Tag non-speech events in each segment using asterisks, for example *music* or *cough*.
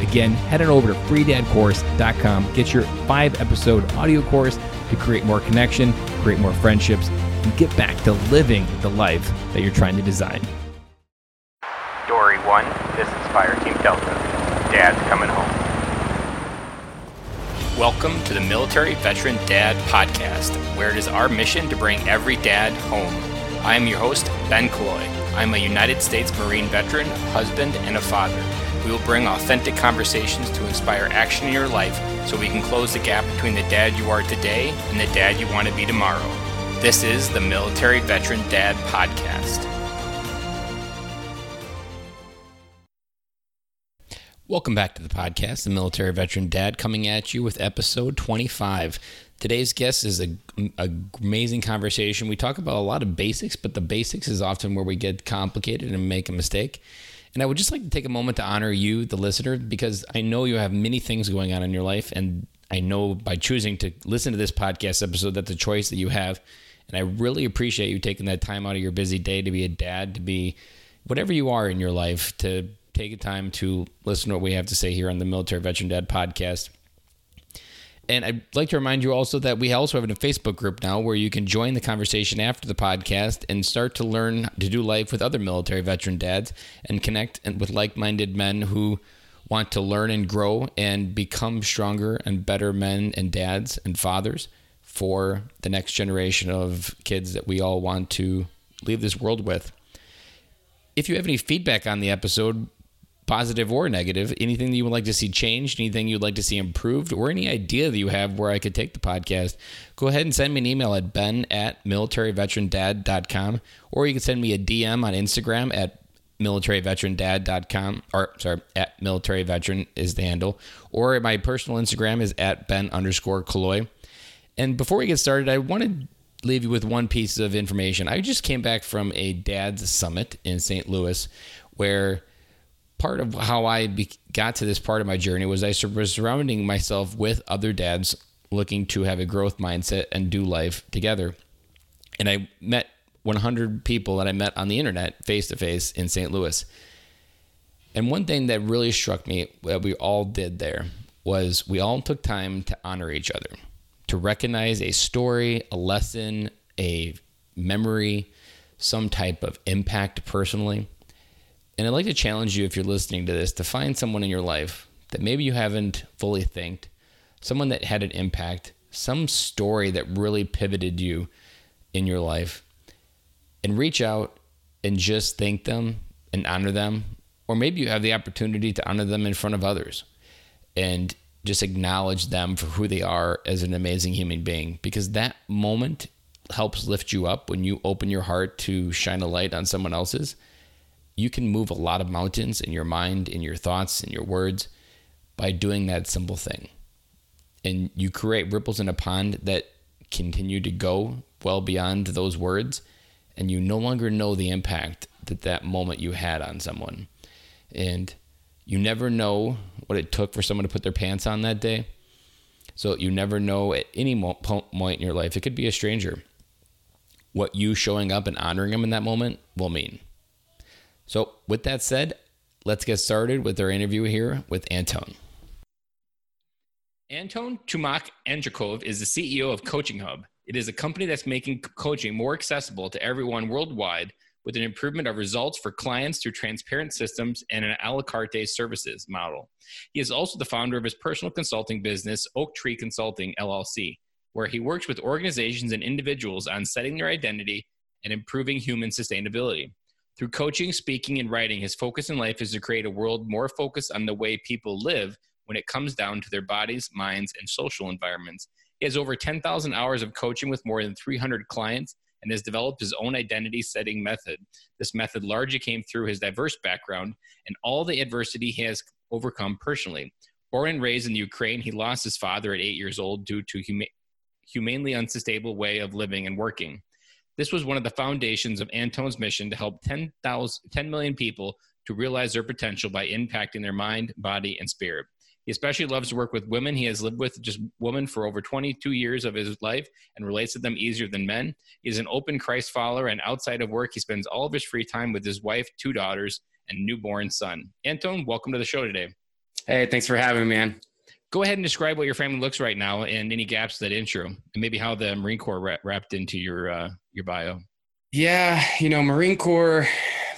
Again, head on over to freedadcourse.com, get your five episode audio course to create more connection, create more friendships, and get back to living the life that you're trying to design. Dory 1, this is Fire Team Delta. Dad's coming home. Welcome to the Military Veteran Dad Podcast, where it is our mission to bring every dad home. I am your host, Ben Killoy. I'm a United States Marine veteran, husband, and a father. We will bring authentic conversations to inspire action in your life so we can close the gap between the dad you are today and the dad you want to be tomorrow. This is the Military Veteran Dad Podcast. Welcome back to the podcast, the Military Veteran Dad, coming at you with episode 25. Today's guest is a, a, amazing conversation. We talk about a lot of basics, but the basics is often where we get complicated and make a mistake. And I would just like to take a moment to honor you, the listener, because I know you have many things going on in your life, and I know by choosing to listen to this podcast episode that's a choice that you have. And I really appreciate you taking that time out of your busy day to be a dad, to be whatever you are in your life, to take a time to listen to what we have to say here on the Military Veteran Dad podcast. And I'd like to remind you also that we also have a Facebook group now where you can join the conversation after the podcast and start to learn to do life with other military veteran dads and connect with like minded men who want to learn and grow and become stronger and better men and dads and fathers for the next generation of kids that we all want to leave this world with. If you have any feedback on the episode, positive or negative, anything that you would like to see changed, anything you'd like to see improved, or any idea that you have where I could take the podcast, go ahead and send me an email at ben at militaryveterandad.com, or you can send me a DM on Instagram at militaryveterandad.com, or sorry, at militaryveteran is the handle, or my personal Instagram is at ben underscore Killoy. And before we get started, I want to leave you with one piece of information. I just came back from a dad's summit in St. Louis where part of how I be- got to this part of my journey was I was surrounding myself with other dads looking to have a growth mindset and do life together. And I met 100 people that I met on the internet face to face in St. Louis. And one thing that really struck me that we all did there was we all took time to honor each other, to recognize a story, a lesson, a memory, some type of impact personally and I'd like to challenge you, if you're listening to this, to find someone in your life that maybe you haven't fully thanked, someone that had an impact, some story that really pivoted you in your life, and reach out and just thank them and honor them. Or maybe you have the opportunity to honor them in front of others and just acknowledge them for who they are as an amazing human being because that moment helps lift you up when you open your heart to shine a light on someone else's you can move a lot of mountains in your mind, in your thoughts, in your words by doing that simple thing. And you create ripples in a pond that continue to go well beyond those words. And you no longer know the impact that that moment you had on someone. And you never know what it took for someone to put their pants on that day. So you never know at any point in your life, it could be a stranger, what you showing up and honoring them in that moment will mean. So, with that said, let's get started with our interview here with Anton. Anton Chumak Andryako is the CEO of Coaching Hub. It is a company that's making coaching more accessible to everyone worldwide with an improvement of results for clients through transparent systems and an a la carte services model. He is also the founder of his personal consulting business, Oak Tree Consulting LLC, where he works with organizations and individuals on setting their identity and improving human sustainability. Through coaching, speaking, and writing, his focus in life is to create a world more focused on the way people live when it comes down to their bodies, minds, and social environments. He has over 10,000 hours of coaching with more than 300 clients and has developed his own identity setting method. This method largely came through his diverse background and all the adversity he has overcome personally. Born and raised in Ukraine, he lost his father at eight years old due to huma- humanely unsustainable way of living and working. This was one of the foundations of Anton's mission to help 10, 10 million people to realize their potential by impacting their mind, body, and spirit. He especially loves to work with women. He has lived with just women for over 22 years of his life and relates to them easier than men. He is an open Christ follower, and outside of work, he spends all of his free time with his wife, two daughters, and newborn son. Anton, welcome to the show today. Hey, thanks for having me, man. Go ahead and describe what your family looks right now and any gaps that intro, and maybe how the Marine Corps wrapped into your uh, your bio. Yeah, you know, Marine Corps.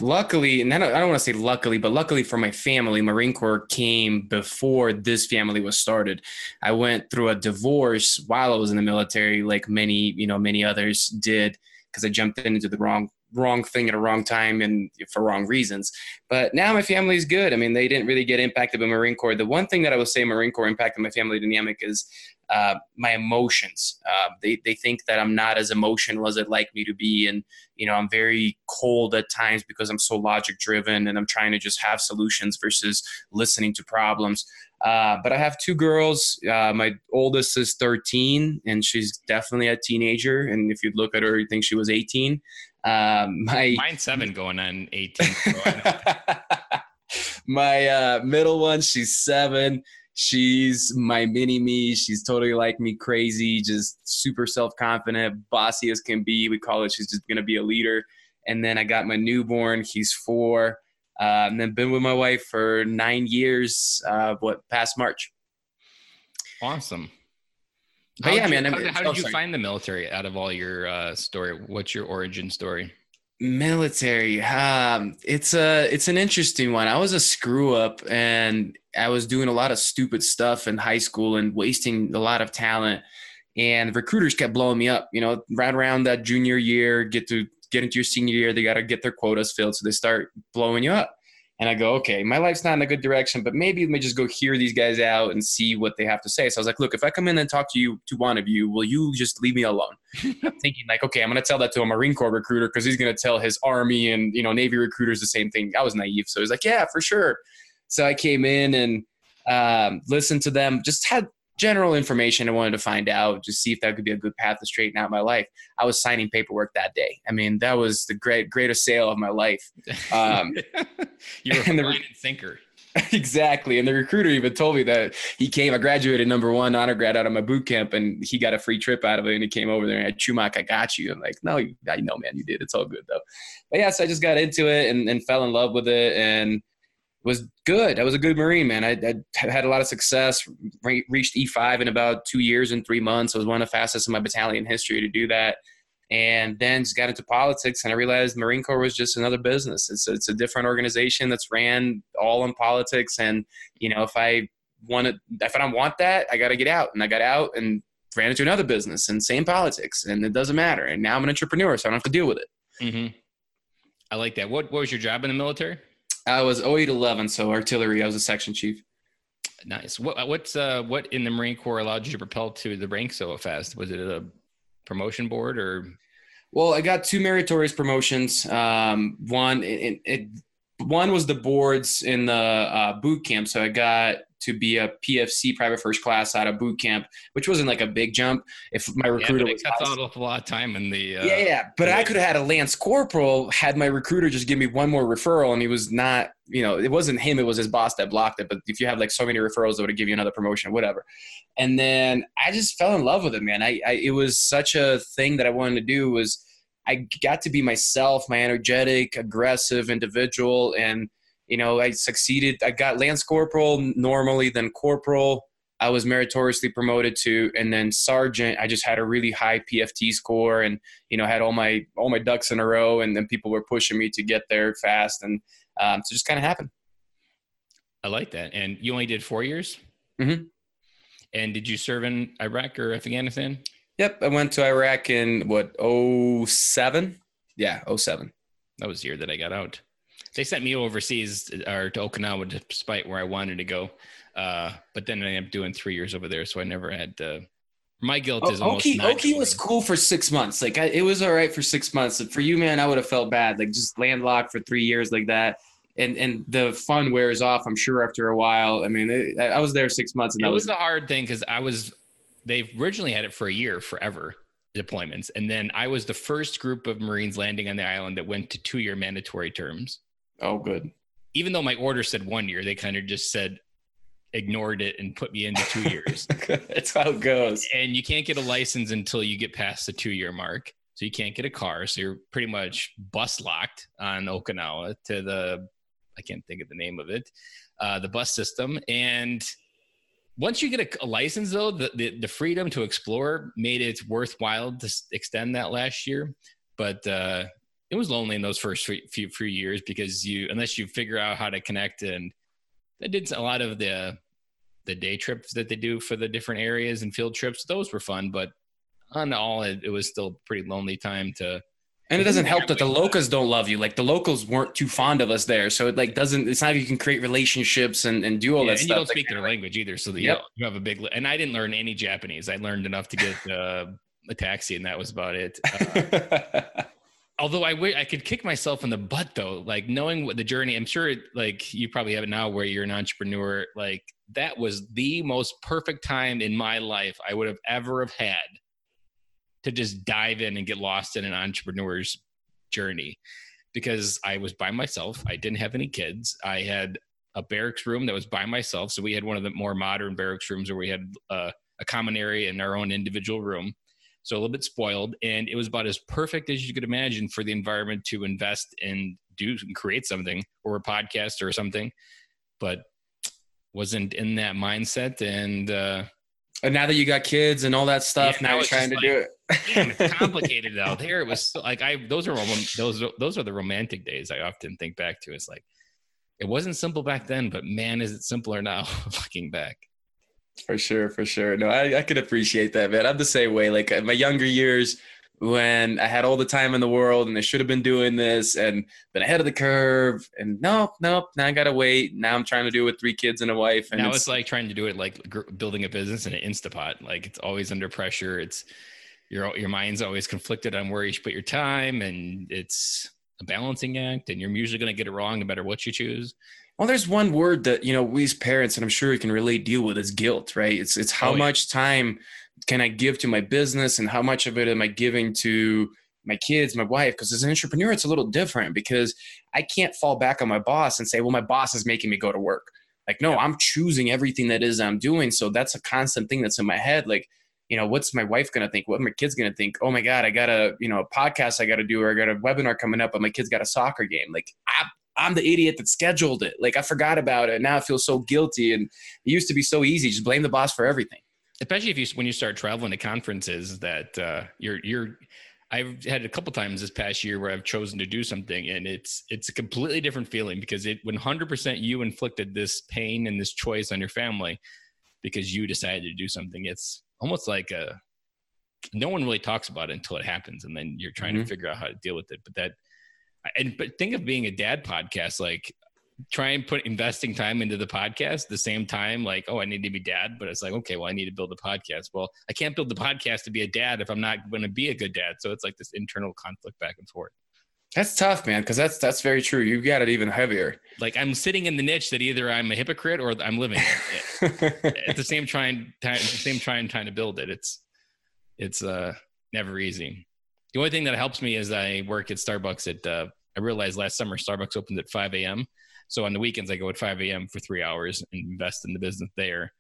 Luckily, and I don't, I don't want to say luckily, but luckily for my family, Marine Corps came before this family was started. I went through a divorce while I was in the military, like many, you know, many others did, because I jumped into the wrong wrong thing at a wrong time and for wrong reasons. But now my family's good. I mean, they didn't really get impacted by Marine Corps. The one thing that I would say Marine Corps impacted my family dynamic is uh, my emotions. Uh, they, they think that I'm not as emotional as they'd like me to be. And, you know, I'm very cold at times because I'm so logic driven and I'm trying to just have solutions versus listening to problems. Uh, but I have two girls. Uh, my oldest is 13, and she's definitely a teenager. And if you look at her, you think she was 18. Um, *laughs* my mine's seven, going on 18. *laughs* my uh, middle one, she's seven. She's my mini me. She's totally like me, crazy, just super self confident, bossy as can be. We call it. She's just gonna be a leader. And then I got my newborn. He's four. Uh, and then been with my wife for nine years. Uh, what past March? Awesome. But yeah, you, man. How, did, how did oh, you find the military out of all your uh, story? What's your origin story? Military. Um, it's a it's an interesting one. I was a screw up, and I was doing a lot of stupid stuff in high school and wasting a lot of talent. And recruiters kept blowing me up. You know, right around that junior year, get to get into your senior year, they got to get their quotas filled, so they start blowing you up. And I go, okay, my life's not in a good direction, but maybe let me just go hear these guys out and see what they have to say. So I was like, look, if I come in and talk to you, to one of you, will you just leave me alone? *laughs* I'm thinking like, okay, I'm going to tell that to a Marine Corps recruiter because he's going to tell his Army and, you know, Navy recruiters the same thing. I was naive. So he's like, yeah, for sure. So I came in and um, listened to them, just had general information I wanted to find out, just see if that could be a good path to straighten out my life. I was signing paperwork that day. I mean, that was the great greatest sale of my life. *laughs* Um, You're a the, thinker. *laughs* exactly. And the recruiter even told me that he came, I graduated number one honor grad out of my boot camp and he got a free trip out of it. And he came over there and I had Chumak, I got you. I'm like, no, I know, man, you did. It's all good though. But yeah, so I just got into it and, and fell in love with it. And was good. I was a good Marine, man. I, I had a lot of success. Re- reached E5 in about two years and three months. I was one of the fastest in my battalion history to do that. And then just got into politics, and I realized Marine Corps was just another business. It's it's a different organization that's ran all in politics. And you know, if I want to, if I don't want that, I got to get out. And I got out and ran into another business and same politics, and it doesn't matter. And now I'm an entrepreneur, so I don't have to deal with it. Mm-hmm. I like that. What What was your job in the military? I was 0811, so artillery. I was a section chief. Nice. What what's uh what in the Marine Corps allowed you to propel to the rank so fast? Was it a promotion board or? Well, I got two meritorious promotions. Um, one it, it one was the boards in the uh, boot camp, so I got to be a PFC private first class out of boot camp, which wasn't like a big jump. If my recruiter yeah, that's an awful lot of time in the uh, yeah, yeah. But I could have had a lance corporal had my recruiter just give me one more referral, and he was not, you know, it wasn't him, it was his boss that blocked it. But if you have like so many referrals, it would give you another promotion, whatever. And then I just fell in love with it, man. I, I it was such a thing that I wanted to do was I got to be myself, my energetic, aggressive individual, and you know, I succeeded. I got Lance Corporal normally, then Corporal. I was meritoriously promoted to, and then Sergeant. I just had a really high PFT score, and you know, had all my all my ducks in a row, and then people were pushing me to get there fast, and um, so just kind of happened. I like that. And you only did four years. Mm-hmm. And did you serve in Iraq or Afghanistan? Yep, I went to Iraq in what 07? Yeah, 07. That was the year that I got out they sent me overseas or to Okinawa despite where I wanted to go. Uh, but then I ended up doing three years over there, so I never had the. My guilt is almost. Oki, Oki was cool for six months. Like I, it was all right for six months. For you, man, I would have felt bad. Like just landlocked for three years like that. and and the fun wears off. I'm sure after a while. I mean, it, I was there six months, and it that was was a hard thing because I was. They originally had it for a year, forever deployments, and then I was the first group of Marines landing on the island that went to two-year mandatory terms. Oh good. Even though my order said one year, they kind of just said ignored it and put me into two years. *laughs* That's how it goes. and you can't get a license until you get past the two-year mark. So you can't get a car. So you're pretty much bus locked on Okinawa to the I can't think of the name of it, uh, the bus system. And once you get a, a license, though, the, the the freedom to explore made it worthwhile to extend that last year. But uh, it was lonely in those first few, few years because you unless you figure out how to connect and I did a lot of the the day trips that they do for the different areas and field trips. Those were fun, but on all, it, it was still pretty lonely time to. And it doesn't help that the locals don't love you. Like the locals weren't too fond of us there, so it like doesn't. It's not like you can create relationships and, and do all Yeah, that and stuff. you don't Like, speak their language either, so that Yep. you, you have a big. And I didn't learn any Japanese. I learned enough to get uh, a taxi, and that was about it. Uh, *laughs* although I wi- I could kick myself in the butt though, like knowing what the journey. I'm sure, like you probably have it now, where you're an entrepreneur. Like that was the most perfect time in my life I would have ever have had to just dive in and get lost in an entrepreneur's journey, because I was by myself. I didn't have any kids. I had a barracks room that was by myself. So we had one of the more modern barracks rooms where we had uh, a common area and our own individual room so a little bit spoiled and it was about as perfect as you could imagine for the environment to invest and do and create something or a podcast or something but wasn't in that mindset and uh and now that you got kids and all that stuff, Yeah, now you're it's trying to just do it. damn, it's *laughs* complicated out there. It was so, like i those are those those are the romantic days i often think back to. It's like it wasn't simple back then but man is it simpler now? *laughs* Looking back For sure, for sure. No, I, I could appreciate that, man. I'm the same way. Like in my younger years, when I had all the time in the world and I should have been doing this and been ahead of the curve, and nope, nope. Now I gotta wait. Now I'm trying to do it with three kids and a wife, and now it's, like trying to do it like gr- building a business in an instapot like it's always under pressure it's your your mind's always conflicted on where you should put your time and it's a balancing act and you're usually going to get it wrong no matter what you choose Well, there's one word that you know we as parents, and I'm sure you can relate, deal with is guilt, right? It's it's how Oh, yeah. much time can I give to my business, and how much of it am I giving to my kids, my wife? Because as an entrepreneur, it's a little different because I can't fall back on my boss and say, "Well, my boss is making me go to work." Like, no, I'm choosing everything that is I'm doing. So that's a constant thing that's in my head. Like, you know, what's my wife gonna think? What are my kids gonna think? Oh my god, I got a you know a podcast I got to do, or I got a webinar coming up, but my kid's got a soccer game. Like, I I'm the idiot that scheduled it. Like I forgot about it. Now I feel so guilty. And it used to be so easy. Just blame the boss for everything. especially if you when you start traveling to conferences that uh you're you're I've had a couple times this past year where I've chosen to do something and it's it's a completely different feeling because it 100% you inflicted this pain and this choice on your family because you decided to do something it's almost like a no one really talks about it until it happens and then you're trying Mhm. to figure out how to deal with it but that and but think of being a dad podcast like try and put investing time into the podcast the same time like oh i need to be dad but it's like okay well i need to build a podcast well i can't build the podcast to be a dad if i'm not going to be a good dad so it's like this internal conflict back and forth That's tough, man. Cause that's, that's very true. you've got it even heavier. like i'm sitting in the niche that either i'm a hypocrite or i'm living it *laughs* at the same trying time the same trying trying to build it it's it's uh never easy the only thing that helps me is i work at starbucks at uh i realized last summer starbucks opened at 5 a.m so on the weekends i go at 5 a.m for three hours and invest in the business there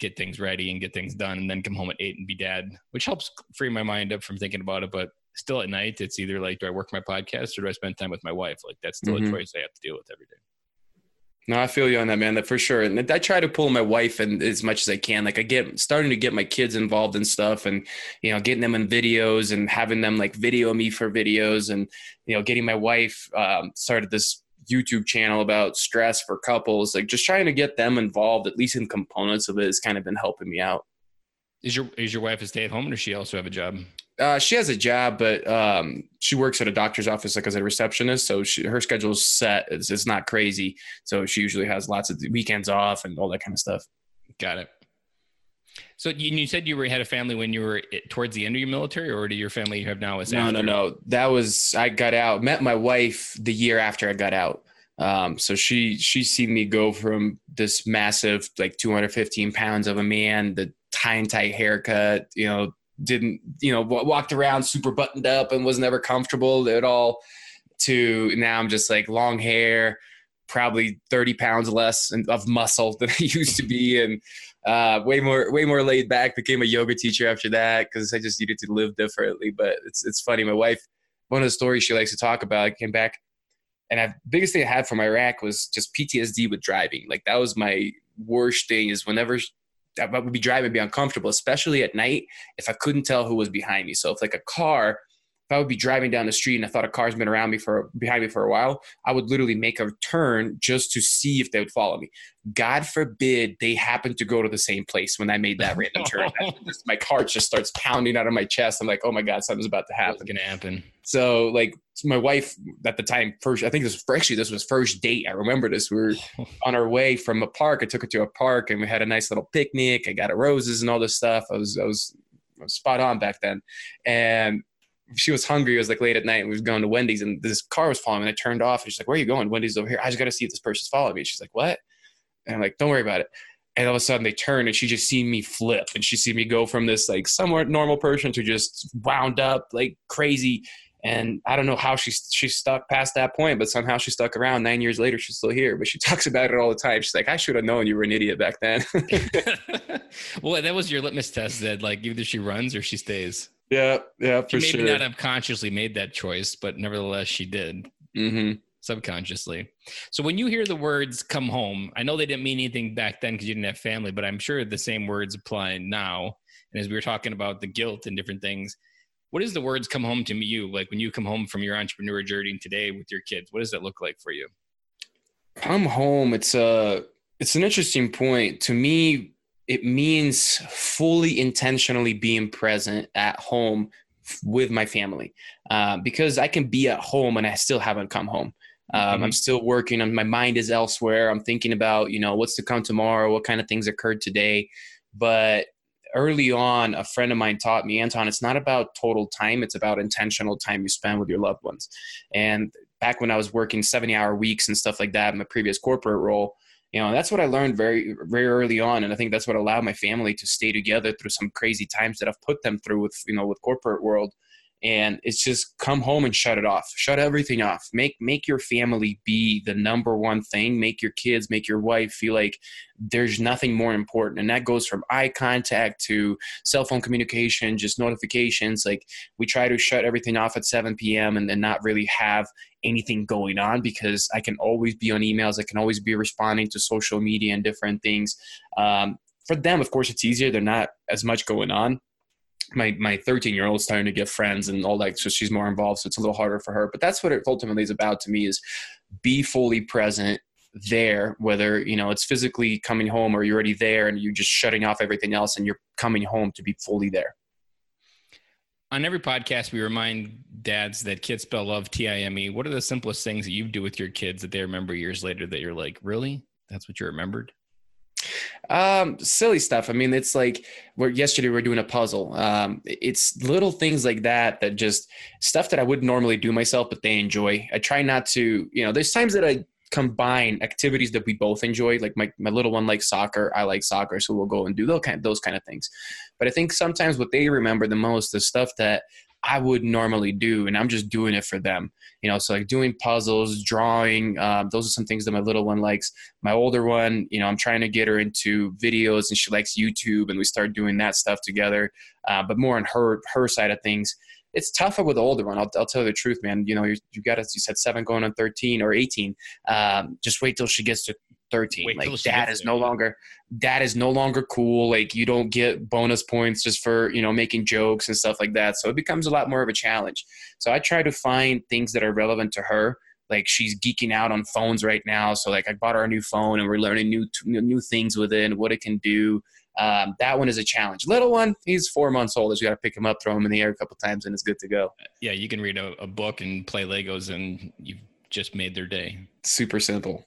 get things ready and get things done and then come home at 8 and be dad which helps free my mind up from thinking about it. But still at night it's either like do i work my podcast or do i spend time with my wife? Like that's still Mhm. a choice i have to deal with every day No, I feel you on that, man. That for sure. And I try to pull my wife in as much as I can. Like I get starting to get my kids involved in stuff and, you know, getting them in videos and having them like video me for videos and, you know, getting my wife um, started this YouTube channel about stress for couples, like just trying to get them involved, at least in components of it has kind of been helping me out. is your is your wife a stay-at-home or does she also have a job Uh, she has a job, but um, she works at a doctor's office like as a receptionist. So she, her schedule's set. It's, it's not crazy. So she usually has lots of weekends off and all that kind of stuff. Got it. So you, you said you were had a family when you were towards the end of your military, or do your family you have now is No, after? no, no. That was I got out. Met my wife the year after I got out. Um, so she she seen me go from this massive like 215 pounds of a man, the tie and tight haircut, you know, didn't you know walked around super buttoned up and was never comfortable at all, to now I'm just like long hair, probably 30 pounds less of muscle than *laughs* I used to be, and uh, way more way more laid back. Became a yoga teacher after that because I just needed to live differently. But it's it's funny. My wife, one of the stories she likes to talk about, I came back and I, biggest thing I had from Iraq was just PTSD with driving. Like that was my worst thing is whenever I would be driving, be uncomfortable, especially at night if I couldn't tell who was behind me. So if like a car if I would be driving down the street and I thought a car's been around me for behind me for a while, I would literally make a turn just to see if they would follow me. God forbid they happen to go to the same place when I made that random turn. Just, my heart just starts pounding out of my chest. I'm like, oh my God, something's about to happen. What's gonna happen? So like my wife at the time first, I think this was actually this was first date. I remember this. We were *laughs* on our way from a park. I took her to a park and we had a nice little picnic. I got her roses and all this stuff. I was I was, I was spot on back then, and she was hungry. It was like late at night. And we was going to Wendy's, and this car was following. And I turned off. And she's like, "Where are you going? Wendy's over here. I just got to see if this person's following me." She's like, "What?" And I'm like, "Don't worry about it." And all of a sudden, they turn, and she just seen me flip, and she seen me go from this like somewhat normal person to just wound up like crazy. And I don't know how she she stuck past that point, but somehow she stuck around. Nine years later, she's still here. But she *laughs* talks about it all the time. She's like, "I should have known you were an idiot back then." *laughs* *laughs* well, that was your litmus test that like either she runs or she stays. Yeah, yeah, for she maybe not have consciously made that choice, but nevertheless, she did. Mm-hmm. Subconsciously. So when you hear the words "come home," I know they didn't mean anything back then because you didn't have family, but I'm sure the same words apply now. And as we were talking about the guilt and different things, what is the words "come home" to you? Like when you come home from your entrepreneur journey today with your kids, what does that look like for you? Come home. It's a it's an interesting point to me it means fully intentionally being present at home with my family uh, because I can be at home and I still haven't come home. Um, mm-hmm. I'm still working on my mind is elsewhere. I'm thinking about, you know, what's to come tomorrow, what kind of things occurred today. But early on, a friend of mine taught me, Anton, it's not about total time, it's about intentional time you spend with your loved ones. And back when I was working 70 hour weeks and stuff like that in my previous corporate role, you know that's what i learned very very early on and i think that's what allowed my family to stay together through some crazy times that i've put them through with you know with corporate world. And it's just come home and shut it off shut everything off. Make make your family be the number one thing. Make your kids make your wife feel like there's nothing more important. And that goes from eye contact to cell phone communication just notifications. Like we try to shut everything off at 7 p.m and then not really have anything going on because i can always be on emails i can always be responding to social media and different things. Um, for them of course it's easier they're not as much going on. My my 13 year old is starting to get friends and all that so she's more involved so it's a little harder for her but that's what it ultimately is about to me is be fully present there whether you know it's physically coming home or you're already there and you're just shutting off everything else and you're coming home to be fully there on every podcast we remind dads that kids spell love t-i-m-e what are the simplest things that you do with your kids that they remember years later that you're like really that's what you remembered um, silly stuff. I mean, it's like we're yesterday we are doing a puzzle. Um, it's little things like that that just stuff that I wouldn't normally do myself, but they enjoy. I try not to, you know, there's times that I combine activities that we both enjoy. Like my, my little one likes soccer, I like soccer, so we'll go and do those kind of, those kind of things. But I think sometimes what they remember the most is stuff that I would normally do, and I'm just doing it for them. You know, so like doing puzzles, drawing. Um, those are some things that my little one likes. My older one, you know, I'm trying to get her into videos, and she likes YouTube, and we start doing that stuff together. Uh, but more on her her side of things. It's tougher with the older one. I'll, I'll tell you the truth, man. You know, you, you got, as you said, seven going on 13 or 18. Um, just wait till she gets to 13. Wait like dad is no longer dad is no longer cool. Like you don't get bonus points just for, you know, making jokes and stuff like that. So it becomes a lot more of a challenge. So I try to find things that are relevant to her. Like she's geeking out on phones right now. So like I bought her a new phone and we're learning new new things with it and what it can do. Um, that one is a challenge. Little one, he's four months old. So You got to pick him up, throw him in the air a couple times, and it's good to go. Yeah, you can read a, a book and play Legos, and you've just made their day. Super simple.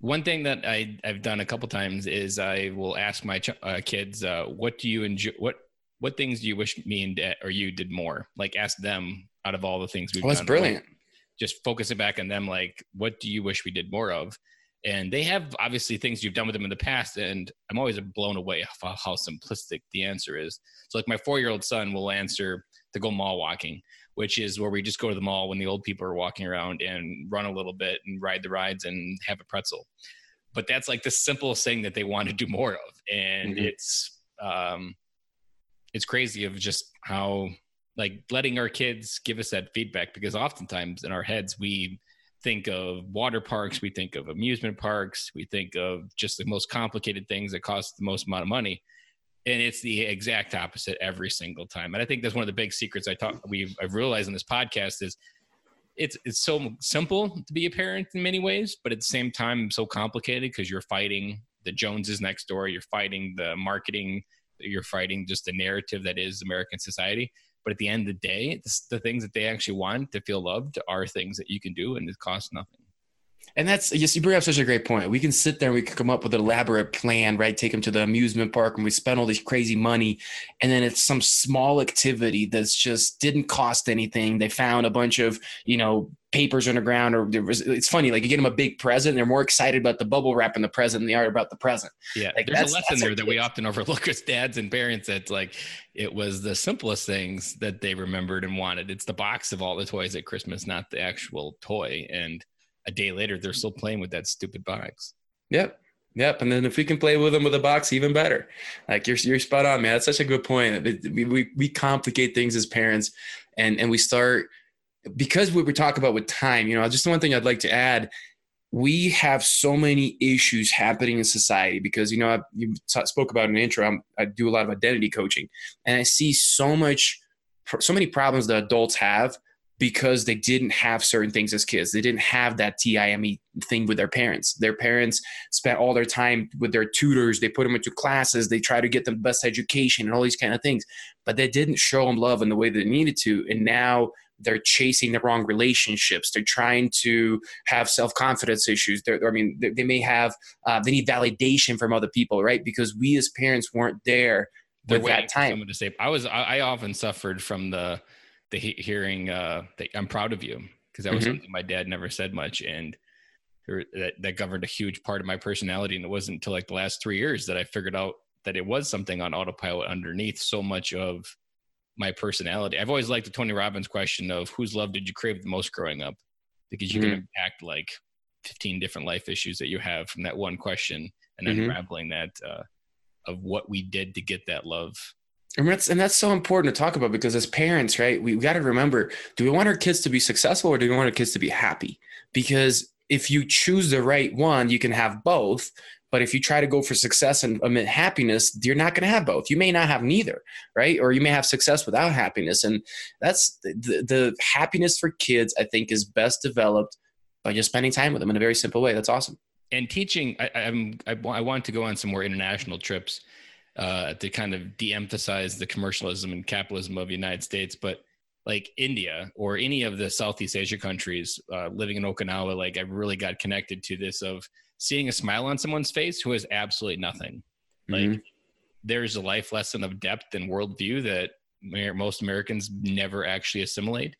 One thing that I, I've done a couple times is I will ask my ch- uh, kids, uh, "What do you enjoy? What what things do you wish me and dad, or you did more?" Like ask them out of all the things we've. Oh, that's done. brilliant. just focus it back on them. Like, what do you wish we did more of? And they have obviously things you've done with them in the past, and I'm always blown away how, how simplistic the answer is. So, like my four year old son will answer to go mall walking, which is where we just go to the mall when the old people are walking around and run a little bit and ride the rides and have a pretzel. But that's like the simplest thing that they want to do more of, and mm-hmm. it's um, it's crazy of just how like letting our kids give us that feedback because oftentimes in our heads we think of water parks, we think of amusement parks, we think of just the most complicated things that cost the most amount of money. And it's the exact opposite every single time. And I think that's one of the big secrets I talk we've I've realized in this podcast is it's it's so simple to be a parent in many ways, but at the same time so complicated because you're fighting the Joneses next door, you're fighting the marketing, you're fighting just the narrative that is American society. But at the end of the day, the things that they actually want to feel loved are things that you can do and it costs nothing. And that's yes, you bring up such a great point. We can sit there and we can come up with an elaborate plan, right? Take them to the amusement park and we spend all this crazy money, and then it's some small activity that's just didn't cost anything. They found a bunch of you know papers on the ground, or there was. It's funny, like you get them a big present, they're more excited about the bubble wrap in the present than they are about the present. Yeah, like there's a lesson there that we often overlook as dads and parents. That like it was the simplest things that they remembered and wanted. It's the box of all the toys at Christmas, not the actual toy, and a day later they're still playing with that stupid box. Yep. Yep. And then if we can play with them with a box, even better. Like you're, you're spot on, man. That's such a good point. We, we, we complicate things as parents and, and we start because what we talk about with time, you know, just one thing I'd like to add, we have so many issues happening in society because, you know, I, you t- spoke about in the intro, I'm, I do a lot of identity coaching and I see so much, so many problems that adults have because they didn't have certain things as kids. They didn't have that TIME thing with their parents. Their parents spent all their time with their tutors. They put them into classes. They try to get them the best education and all these kind of things, but they didn't show them love in the way that they needed to. And now they're chasing the wrong relationships. They're trying to have self confidence issues. They're, I mean, they may have uh, they need validation from other people, right? Because we as parents weren't there with that time. Someone to say, I was. I, I often suffered from the the he- hearing uh, that I'm proud of you because that was mm-hmm. something my dad never said much and that, that governed a huge part of my personality and it wasn't until like the last three years that I figured out that it was something on autopilot underneath so much of my personality. I've always liked the Tony Robbins question of whose love did you crave the most growing up? Because you mm-hmm. can impact like 15 different life issues that you have from that one question and mm-hmm. unraveling that uh, of what we did to get that love and that's and that's so important to talk about because as parents, right, we, we got to remember: do we want our kids to be successful or do we want our kids to be happy? Because if you choose the right one, you can have both. But if you try to go for success and happiness, you're not going to have both. You may not have neither, right? Or you may have success without happiness. And that's the, the happiness for kids, I think, is best developed by just spending time with them in a very simple way. That's awesome. And teaching, I, I'm, I, I want to go on some more international trips uh, to kind of de-emphasize the commercialism and capitalism of the United States, but like India or any of the Southeast Asia countries, uh, living in Okinawa, like I really got connected to this of seeing a smile on someone's face who has absolutely nothing. Mm-hmm. Like there's a life lesson of depth and worldview that most Americans never actually assimilate.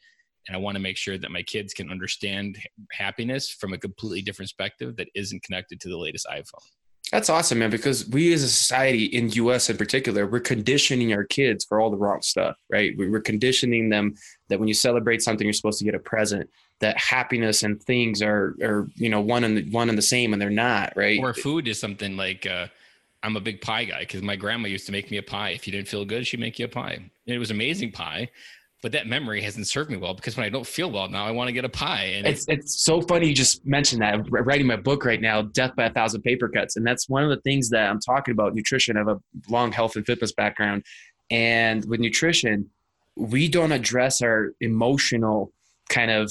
And I want to make sure that my kids can understand happiness from a completely different perspective that isn't connected to the latest iPhone. That's awesome, man. Because we as a society in U.S. in particular, we're conditioning our kids for all the wrong stuff, right? We're conditioning them that when you celebrate something, you're supposed to get a present. That happiness and things are, are you know, one and the, one and the same, and they're not, right? Or food is something like uh, I'm a big pie guy because my grandma used to make me a pie. If you didn't feel good, she'd make you a pie. And it was amazing pie but that memory hasn't served me well because when I don't feel well now, I want to get a pie. And it's it's so funny you just mentioned that. I'm writing my book right now, Death by a Thousand Paper Cuts, and that's one of the things that I'm talking about. Nutrition. I have a long health and fitness background, and with nutrition, we don't address our emotional kind of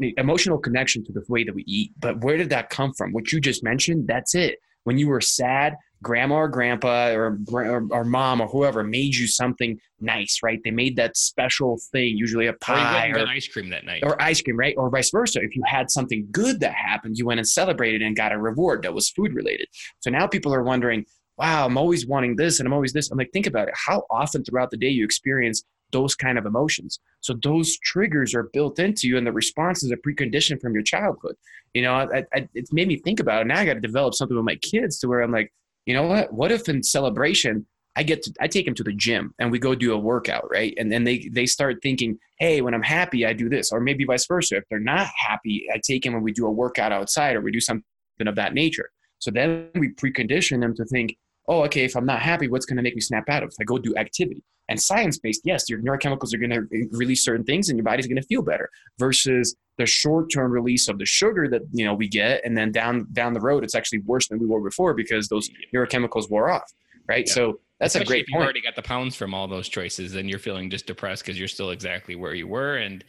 emotional connection to the way that we eat. But where did that come from? What you just mentioned, that's it. When you were sad, grandma or grandpa or, or, or, mom or whoever made you something nice, right? They made that special thing, usually a pie or, or ice cream that night, or ice cream, right? Or vice versa. If you had something good that happened, you went and celebrated and got a reward that was food related. So now people are wondering, wow, I'm always wanting this and I'm always this. I'm like, think about it. How often throughout the day you experience those kind of emotions. So those triggers are built into you, and the responses are preconditioned from your childhood. You know, I, I, it's made me think about it. Now I got to develop something with my kids to where I'm like, you know what? What if in celebration I get to I take them to the gym and we go do a workout, right? And then they they start thinking, hey, when I'm happy, I do this, or maybe vice versa. If they're not happy, I take them and we do a workout outside or we do something of that nature. So then we precondition them to think, oh, okay, if I'm not happy, what's going to make me snap out of? If I go do activity and science based, yes, your neurochemicals are going to release certain things and your body's going to feel better versus the short term release of the sugar that you know we get, and then down down the road, it's actually worse than we were before because those neurochemicals wore off, right? Yeah. So that's Especially a great if point. You've already got the pounds from all those choices, and you're feeling just depressed because you're still exactly where you were, and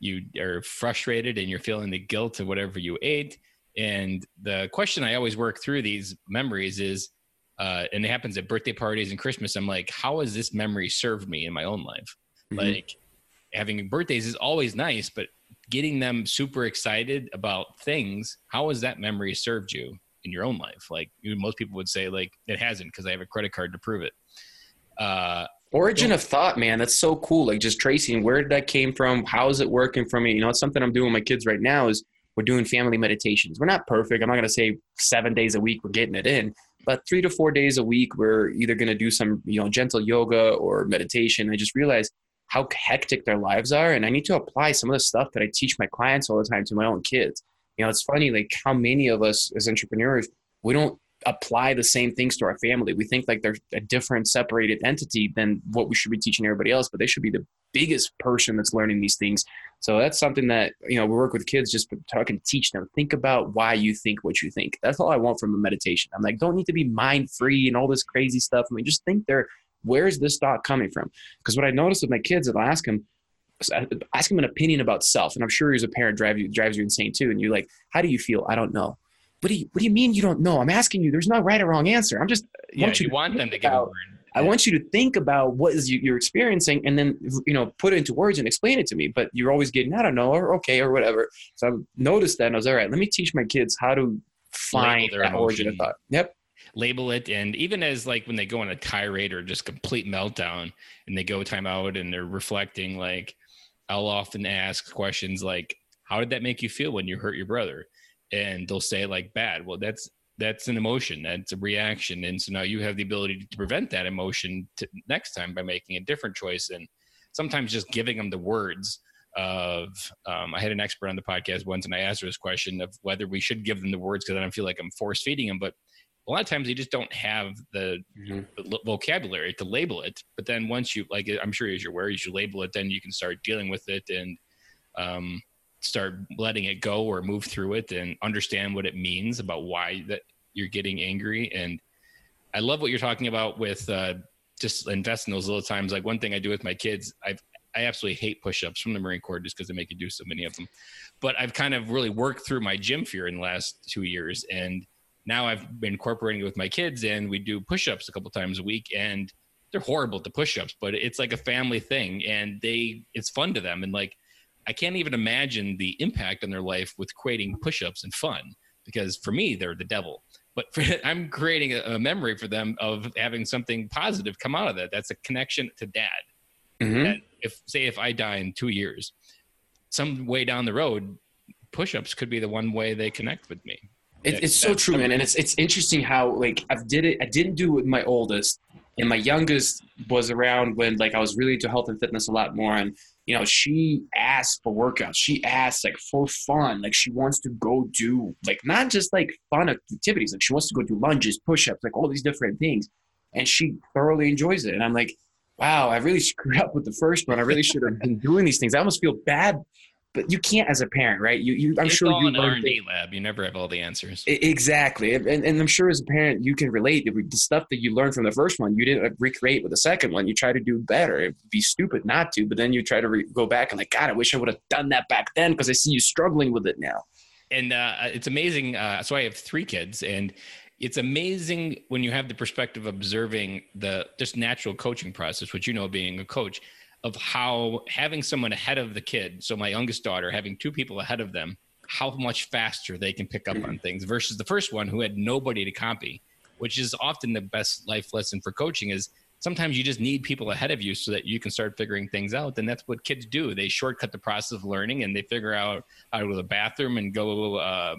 you are frustrated, and you're feeling the guilt of whatever you ate. And the question I always work through these memories is, uh, and it happens at birthday parties and Christmas. I'm like, how has this memory served me in my own life? Mm-hmm. Like having birthdays is always nice, but getting them super excited about things, how has that memory served you in your own life? Like most people would say, like it hasn't because I have a credit card to prove it. Uh, Origin of thought, man, that's so cool. Like just tracing where did that came from? How is it working for me? You know, it's something I'm doing with my kids right now. Is we're doing family meditations. We're not perfect. I'm not going to say seven days a week we're getting it in, but three to four days a week we're either going to do some you know gentle yoga or meditation. I just realized how hectic their lives are, and I need to apply some of the stuff that I teach my clients all the time to my own kids. You know, it's funny like how many of us as entrepreneurs we don't apply the same things to our family. We think like they're a different, separated entity than what we should be teaching everybody else, but they should be the biggest person that's learning these things. So that's something that you know we work with kids just talk and teach them. Think about why you think what you think. That's all I want from a meditation. I'm like, don't need to be mind free and all this crazy stuff. I mean, just think there. Where's this thought coming from? Because what I noticed with my kids, if I'll ask them, ask them an opinion about self, and I'm sure as a parent drives you drives you insane too. And you're like, how do you feel? I don't know what do you what do you mean you don't know? I'm asking you. There's no right or wrong answer. I'm just yeah, want you, you want them to word. I want you to think about what is you, you're experiencing and then you know put it into words and explain it to me. But you're always getting I don't know or okay or whatever. So I noticed that and I was all right. Let me teach my kids how to find that emotion. origin of thought. Yep label it. And even as like when they go on a tirade or just complete meltdown and they go timeout and they're reflecting like i'll often ask questions like how did that make you feel when you hurt your brother? And they'll say like bad. Well that's that's an emotion. That's a reaction. And so now you have the ability to prevent that emotion to, next time by making a different choice and sometimes just giving them the words of um, i had an expert on the podcast once and i asked her this question of whether we should give them the words because i don't feel like i'm force feeding them but a lot of times they just don't have the, mm-hmm. the, vocabulary to label it but then once you like i'm sure as you're aware as you label it then you can start dealing with it and um, start letting it go or move through it and understand what it means about why that you're getting angry. And i love what you're talking about with uh, just investing those little times. Like one thing i do with my kids i've i absolutely hate push-ups from the marine corps just because they make you do so many of them. But i've kind of really worked through my gym fear in the last two years and now i've been incorporating it with my kids and we do push-ups a couple times a week and they're horrible at the push-ups but it's like a family thing and they it's fun to them and like I can't even imagine the impact on their life with creating push-ups and fun because for me they're the devil. But for, *laughs* I'm creating a, a, memory for them of having something positive come out of that. That's a connection to dad. Mm-hmm. if say if I die in two years, some way down the road, push-ups could be the one way they connect with me. It, it's so true, man, and it's it's interesting how like I did it. I didn't do it with my oldest, and my youngest was around when like I was really into health and fitness a lot more, and you know, she asks for workouts. She asks like for fun. Like she wants to go do like not just like fun activities. Like she wants to go do lunges, push-ups, like all these different things. And she thoroughly enjoys it. And I'm like, wow, I really screwed up with the first one. I really should have been doing these things. I almost feel bad but you can't as a parent, right? You, you I'm it's sure you an R and D lab. You never have all the answers. Exactly, and, and I'm sure as a parent you can relate. The stuff that you learned from the first one, you didn't recreate with the second one. You try to do better. It'd be stupid not to, but then you try to re- go back and like, God, I wish I would have done that back then because I see you struggling with it now. And uh, it's amazing. Uh, so I have three kids, and it's amazing when you have the perspective of observing the just natural coaching process, which you know, being a coach of how having someone ahead of the kid, so my youngest daughter having two people ahead of them, how much faster they can pick up on things versus the first one who had nobody to copy. which is often the best life lesson for coaching is sometimes you just need people ahead of you so that you can start figuring things out. And that's what kids do. They shortcut the process of learning and they figure out how to go to the bathroom and go. Uh,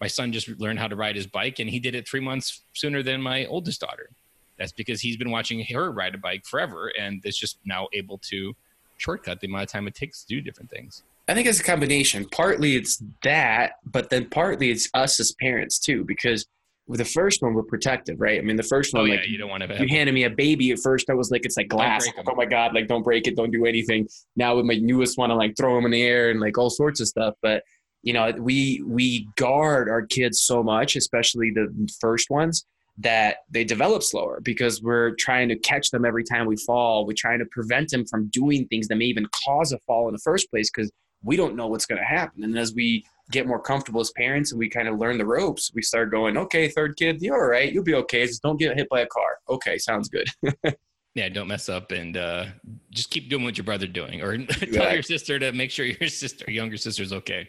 my son just learned how to ride his bike and he did it three months sooner than my oldest daughter. That's because he's been watching her ride a bike forever and is just now able to shortcut the amount of time it takes to do different things. I think it's a combination. Partly it's that, but then partly it's us as parents too, because with the first one we're protective, right? I mean, the first oh, one, oh, yeah, like you don't want to. You handed me a baby at first. I was like, it's like glass. Like, oh my god, like don't break it, don't do anything. Now with my newest one, I like throw them in the air and like all sorts of stuff. But you know, we we guard our kids so much, especially the first ones, that they develop slower because we're trying to catch them every time we fall. We're trying to prevent them from doing things that may even cause a fall in the first place because we don't know what's going to happen. And as we get more comfortable as parents and we kind of learn the ropes, we start going, okay, third kid, you're all right. You'll be okay. Just don't get hit by a car. Okay, sounds good. *laughs* yeah, don't mess up and uh, just keep doing what your brother's doing or *laughs* tell your sister to make sure your *laughs* sister, younger sister's okay.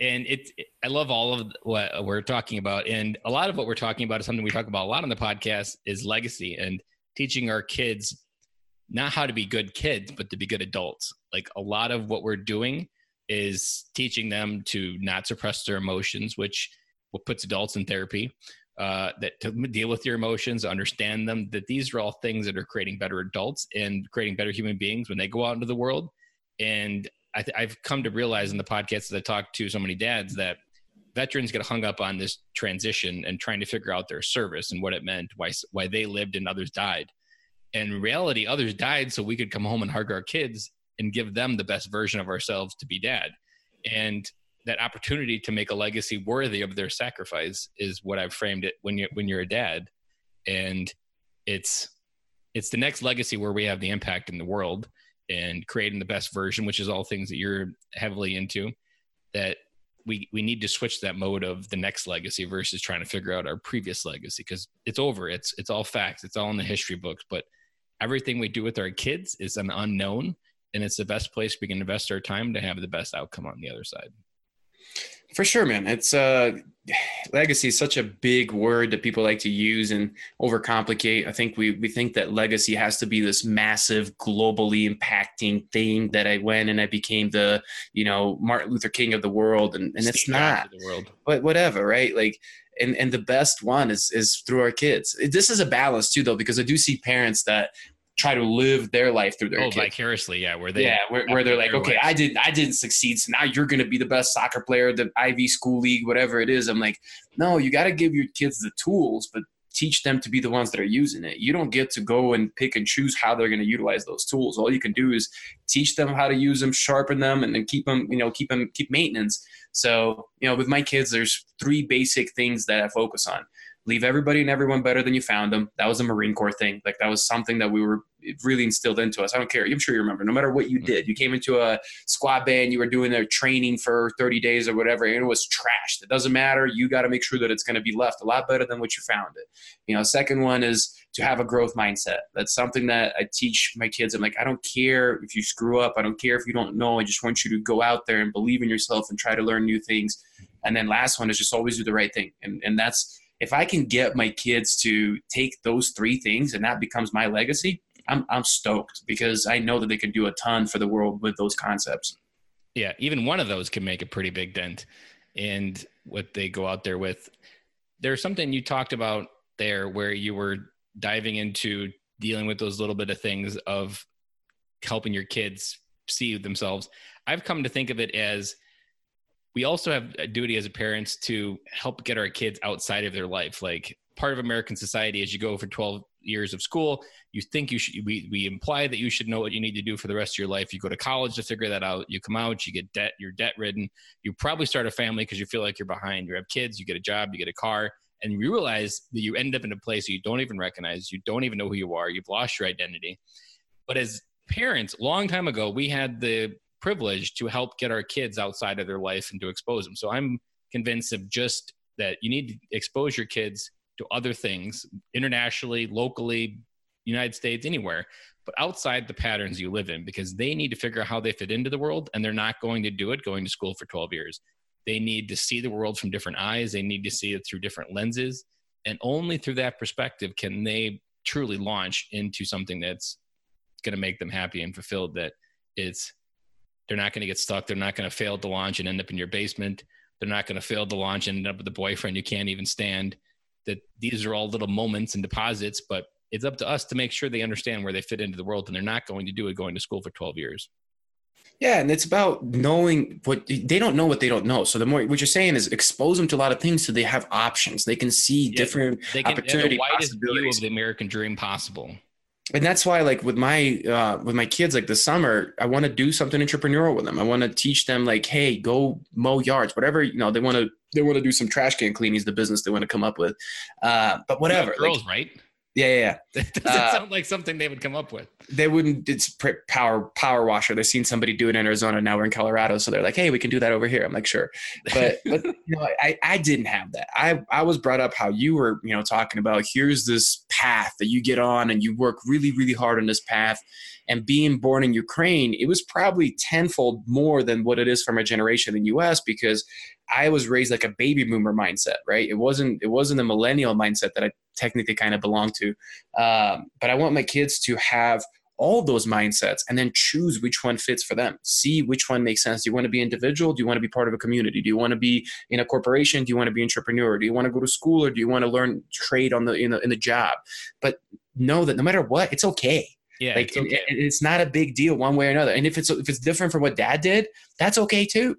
And it's, it, I love all of what we're talking about. And a lot of what we're talking about is something we talk about a lot on the podcast is legacy and teaching our kids not how to be good kids, but to be good adults. Like a lot of what we're doing is teaching them to not suppress their emotions, which puts adults in therapy. Uh, that to deal with your emotions, understand them. That these are all things that are creating better adults and creating better human beings when they go out into the world. And I have come to realize in the podcasts that I talk to so many dads that veterans get hung up on this transition and trying to figure out their service and what it meant, why why they lived and others died. And in reality, others died so we could come home and hug our kids and give them the best version of ourselves to be dad. And that opportunity to make a legacy worthy of their sacrifice is what I've framed it when you when you're a dad. And it's it's the next legacy where we have the impact in the world and creating the best version, which is all things that you're heavily into, that we we need to switch that mode of the next legacy versus trying to figure out our previous legacy because it's over. It's it's all facts. It's all in the history books. But everything we do with our kids is an unknown and it's the best place we can invest our time to have the best outcome on the other side for sure man it's uh *sighs* legacy is such a big word that people like to use and overcomplicate i think we we think that legacy has to be this massive globally impacting thing that i went and i became the you know martin luther king of the world and, and it's not the world. but whatever right like and and the best one is is through our kids. This is a balance too, though, because I do see parents that try to live their life through their oh, kids. vicariously, yeah, where they yeah, where, where they're like, okay, I didn't I didn't succeed, so now you're going to be the best soccer player, the Ivy School League, whatever it is. I'm like, no, you got to give your kids the tools, but teach them to be the ones that are using it. You don't get to go and pick and choose how they're going to utilize those tools. All you can do is teach them how to use them, sharpen them, and then keep them, you know, keep them, keep maintenance. So, you know, with my kids, there's three basic things that I focus on leave everybody and everyone better than you found them. That was a Marine Corps thing. Like that was something that we were really instilled into us. I don't care. I'm sure you remember. No matter what you mm-hmm. did, you came into a squad bay, you were doing their training for 30 days or whatever, and it was trashed. It doesn't matter. You got to make sure that it's going to be left a lot better than what you found it. You know, second one is to have a growth mindset. That's something that I teach my kids. I'm like, I don't care if you screw up. I don't care if you don't know. I just want you to go out there and believe in yourself and try to learn new things. And then last one is just always do the right thing. And and that's if I can get my kids to take those three things and that becomes my legacy, I'm I'm stoked because I know that they can do a ton for the world with those concepts. Yeah, even one of those can make a pretty big dent in what they go out there with. There's something you talked about there where you were diving into dealing with those little bit of things of helping your kids see themselves. I've come to think of it as we also have a duty as a parents to help get our kids outside of their life. Like part of American society, as you go for 12 years of school, you think you should, we, we imply that you should know what you need to do for the rest of your life. You go to college to figure that out. You come out, you get debt, you're debt ridden. You probably start a family because you feel like you're behind. You have kids, you get a job, you get a car, and you realize that you end up in a place you don't even recognize. You don't even know who you are. You've lost your identity. But as parents, long time ago, we had the privilege to help get our kids outside of their life and to expose them. So I'm convinced of just that you need to expose your kids to other things internationally, locally, United States, anywhere, but outside the patterns you live in because they need to figure out how they fit into the world and they're not going to do it going to school for 12 years. They need to see the world from different eyes, they need to see it through different lenses. And only through that perspective can they truly launch into something that's going to make them happy and fulfilled. That it's they're not going to get stuck. They're not going to fail to launch and end up in your basement. They're not going to fail to launch and end up with a boyfriend you can't even stand. That these are all little moments and deposits, but it's up to us to make sure they understand where they fit into the world and they're not going to do it going to school for 12 years. Yeah, and it's about knowing what they don't know what they don't know. So the more what you're saying is expose them to a lot of things so they have options. They can see yeah, different they can, opportunity the widest view of the American dream possible. And that's why, like with my uh, with my kids, like this summer, I want to do something entrepreneurial with them. I want to teach them, like, hey, go mow yards, whatever you know. They want to they want to do some trash can cleaning is the business they want to come up with. Uh, but whatever, girls, like, right? Yeah, yeah. yeah. *laughs* That doesn't uh, sound like something they would come up with. They wouldn't. It's power power washer. They've seen somebody do it in Arizona. Now we're in Colorado, so they're like, "Hey, we can do that over here." I'm like, "Sure," but *laughs* but you know, I I didn't have that. I I was brought up how you were, you know, talking about. Here's this path that you get on, and you work really really hard on this path. And being born in Ukraine, it was probably tenfold more than what it is from a generation in the U.S. because I was raised like a baby boomer mindset, right? It wasn't it wasn't the millennial mindset that I technically kind of belong to. Um, but I want my kids to have all those mindsets and then choose which one fits for them. See which one makes sense. Do you want to be individual? Do you want to be part of a community? Do you want to be in a corporation? Do you want to be entrepreneur? Do you want to go to school or do you want to learn trade on the in the in the job? But know that no matter what, it's okay. Yeah, like it's, okay. it, it's not a big deal one way or another. And if it's if it's different from what dad did, that's okay too.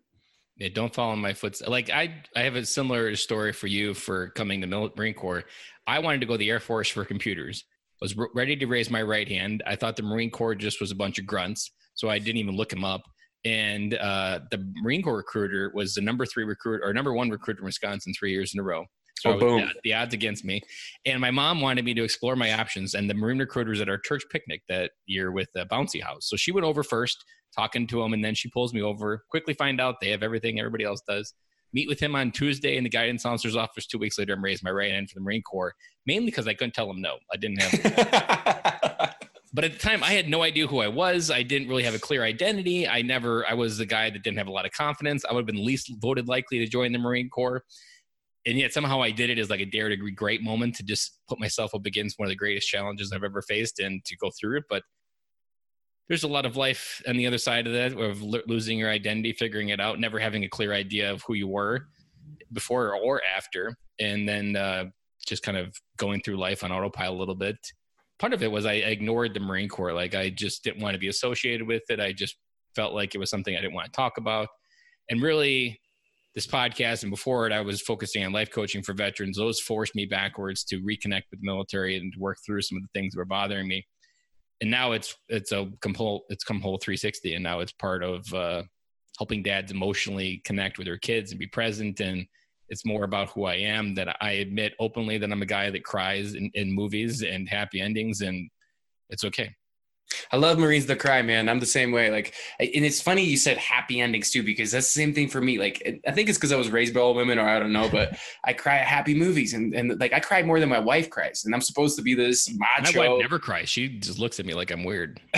Yeah, don't follow in my footsteps. Like I, I have a similar story for you for coming to the Marine Corps. I wanted to go to the Air Force for computers. I was ready to raise my right hand. I thought the Marine Corps just was a bunch of grunts, so I didn't even look him up. And uh, the Marine Corps recruiter was the number three recruiter or number one recruiter in Wisconsin three years in a row. So oh, boom. the odds against me. And my mom wanted me to explore my options. And the Marine recruiters at our church picnic that year with the bouncy house. So she went over first, talking to him, and then she pulls me over. Quickly find out they have everything everybody else does. Meet with him on Tuesday in the guidance officer's office. Two weeks later, I'm raised my right hand for the Marine Corps, mainly because I couldn't tell him no. I didn't have. *laughs* *laughs* but at the time, I had no idea who I was. I didn't really have a clear identity. I never. I was the guy that didn't have a lot of confidence. I would have been least voted likely to join the Marine Corps and yet somehow I did it as like a dare to great moment to just put myself up against one of the greatest challenges I've ever faced and to go through it. But there's a lot of life on the other side of that of losing your identity, figuring it out, never having a clear idea of who you were before or after, and then uh, just kind of going through life on autopilot a little bit. Part of it was I ignored the Marine Corps. Like I just didn't want to be associated with it. I just felt like it was something I didn't want to talk about. And really, this podcast and before it, I was focusing on life coaching for veterans. Those forced me backwards to reconnect with the military and work through some of the things that were bothering me. And now it's it's a complete it's come whole 360, and now it's part of uh, helping dads emotionally connect with their kids and be present. And it's more about who I am. That I admit openly that I'm a guy that cries in, in movies and happy endings, and it's okay. I love Marines the cry, man. I'm the same way. Like, and it's funny you said happy endings too, because that's the same thing for me. Like, I think it's because I was raised by all women, or I don't know, but *laughs* I cry at happy movies, and and like I cry more than my wife cries, and I'm supposed to be this macho. My wife never cries. She just looks at me like I'm weird. *laughs*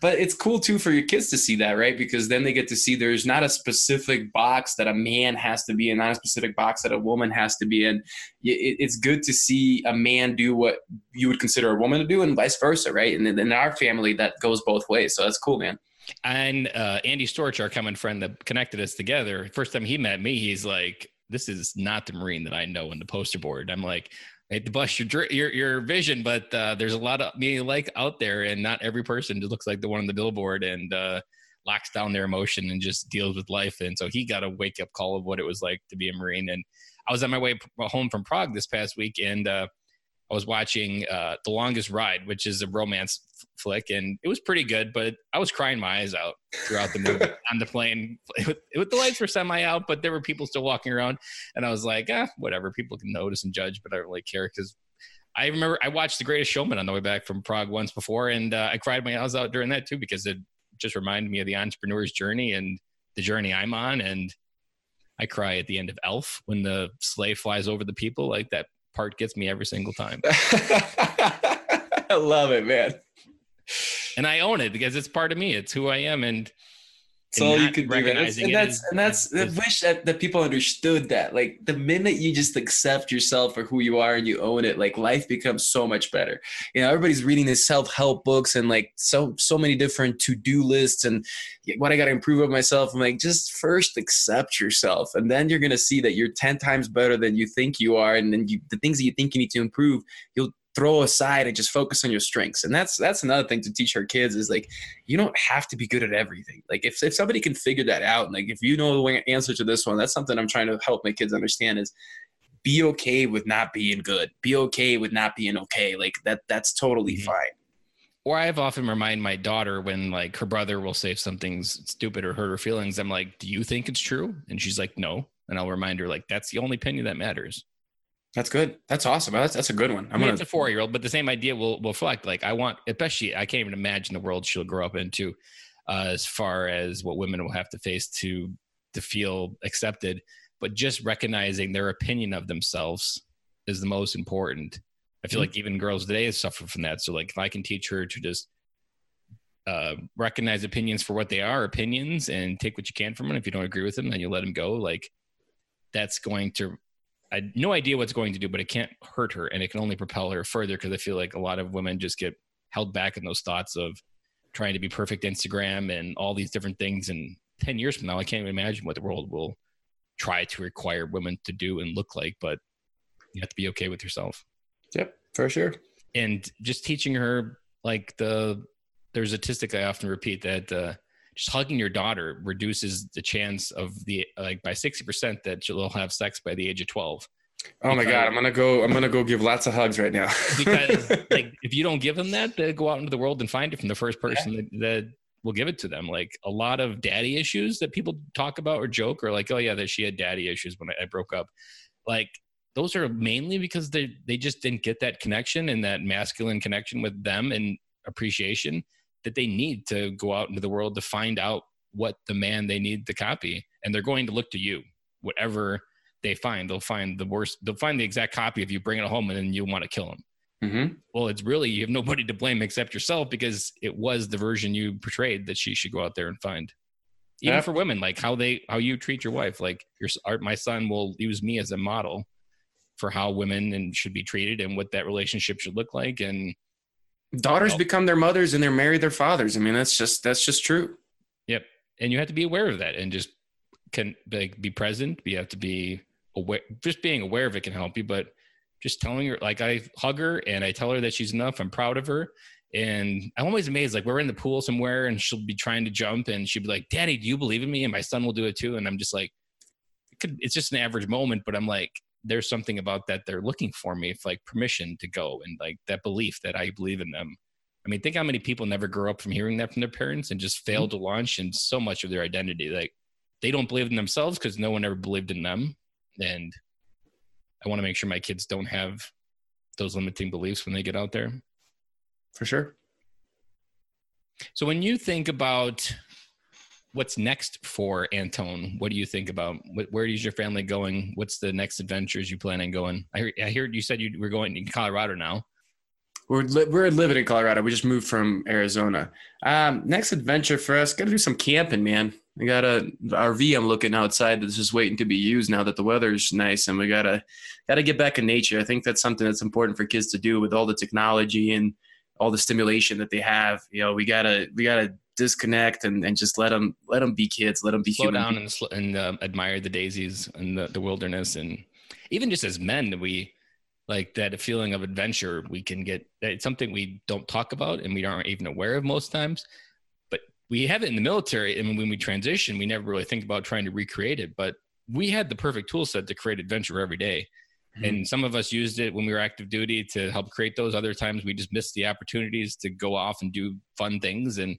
but it's cool too for your kids to see that, right? Because then they get to see there's not a specific box that a man has to be in, not a specific box that a woman has to be in. It's good to see a man do what you would consider a woman to do, and vice versa, right? And in our family, that goes both ways. So that's cool, man. And uh, Andy Storch, our common friend that connected us together, first time he met me, he's like, "This is not the Marine that I know in the poster board." I'm like, "I hate to bust your your, your vision, but uh, there's a lot of me like out there, and not every person just looks like the one on the billboard and uh, locks down their emotion and just deals with life." And so he got a wake up call of what it was like to be a Marine. And I was on my way home from Prague this past week, and uh, I was watching uh, The Longest Ride, which is a romance f- flick, and it was pretty good. But I was crying my eyes out throughout the movie *laughs* on the plane. With, with the lights were semi out, but there were people still walking around, and I was like, ah, whatever. People can notice and judge, but I don't really care because I remember I watched The Greatest Showman on the way back from Prague once before, and uh, I cried my eyes out during that too because it just reminded me of the entrepreneur's journey and the journey I'm on, and I cry at the end of Elf when the sleigh flies over the people like that part gets me every single time. *laughs* I love it, man. And I own it because it's part of me. It's who I am. And That's all you can do, man. And that's and that's I wish that, that people understood that. Like the minute you just accept yourself for who you are and you own it, like life becomes so much better. You know, everybody's reading these self-help books and like so so many different to-do lists and what I gotta improve of myself. I'm like, just first accept yourself. And then you're gonna see that you're 10 times better than you think you are. And then you the things that you think you need to improve, you'll throw aside and just focus on your strengths and that's that's another thing to teach our kids is like you don't have to be good at everything like if, if somebody can figure that out like if you know the answer to this one that's something i'm trying to help my kids understand is be okay with not being good be okay with not being okay like that that's totally mm-hmm. fine or I've often remind my daughter when like her brother will say something's stupid or hurt her feelings. I'm like, "Do you think it's true?" And she's like, "No." And I'll remind her like, "That's the only opinion that matters." That's good. That's awesome. That's that's a good one. I'm I mean, gonna... It's a four year old, but the same idea will will reflect. Like I want, especially I can't even imagine the world she'll grow up into, uh, as far as what women will have to face to to feel accepted. But just recognizing their opinion of themselves is the most important. I feel mm-hmm. like even girls today suffer from that. So like if I can teach her to just uh, recognize opinions for what they are, opinions, and take what you can from them. If you don't agree with them, then you let them go. Like that's going to I no idea what's going to do, but it can't hurt her and it can only propel her further because I feel like a lot of women just get held back in those thoughts of trying to be perfect Instagram and all these different things. And 10 years from now, I can't even imagine what the world will try to require women to do and look like, but you have to be okay with yourself. Yep, for sure. And just teaching her like the, there's a statistic I often repeat that, uh, just hugging your daughter reduces the chance of the like by 60% that she'll have sex by the age of 12 oh my god i'm gonna go i'm gonna go give lots of hugs right now. *laughs* Because like if you don't give them that they go out into the world and find it from the first person yeah. that, that will give it to them. Like a lot of daddy issues that people talk about or joke or like oh yeah that she had daddy issues when I, I broke up. Like those are mainly because they they just didn't get that connection and that masculine connection with them and appreciation that they need to go out into the world to find out what the man they need to copy. And they're going to look to you whatever they find. They'll find the worst they'll find the exact copy if you bring it home and then you want to kill them mm-hmm. well it's really you have nobody to blame except yourself because it was the version you portrayed that she should go out there and find. Even yeah. for women like how they how you treat your wife like your my son will use me as a model for how women and should be treated and what that relationship should look like. And daughters become their mothers and they're married their fathers. I mean, that's just that's just true. Yep, and you have to be aware of that and just can like be present. You have to be aware. Just being aware of it can help you, but just telling her like I hug her and I tell her that she's enough. I'm proud of her. And I'm always amazed. Like we're in the pool somewhere, and she'll be trying to jump, and she'll be like, "Daddy, do you believe in me?" And my son will do it too. And I'm just like, it could, it's just an average moment, but I'm like, there's something about that they're looking for me for like permission to go and like that belief that I believe in them. I mean, think how many people never grow up from hearing that from their parents and just fail mm-hmm. to launch and so much of their identity. Like they don't believe in themselves because no one ever believed in them. And I want to make sure my kids don't have those limiting beliefs when they get out there. For sure. So when you think about what's next for Anton? What do you think about? Where is your family going? What's the next adventures you plan on going? I heard, I heard you said you were going in Colorado now. We're li- we're living in Colorado. We just moved from Arizona. Um, next adventure for us, got to do some camping, man. We got a RV I'm looking outside that's just waiting to be used now that the weather's nice, and we gotta gotta get back in nature. I think that's something that's important for kids to do with all the technology and all the stimulation that they have. You know, we gotta we gotta disconnect and, and just let them let them be kids let them be slow human down and, and uh, admire the daisies and the, the wilderness and even just as men we like that feeling of adventure we can get it's something we don't talk about and we aren't even aware of most times but we have it in the military and when we transition we never really think about trying to recreate it but we had the perfect tool set to create adventure every day. Mm-hmm. and some of us used it when we were active duty to help create those other times we just missed the opportunities to go off and do fun things and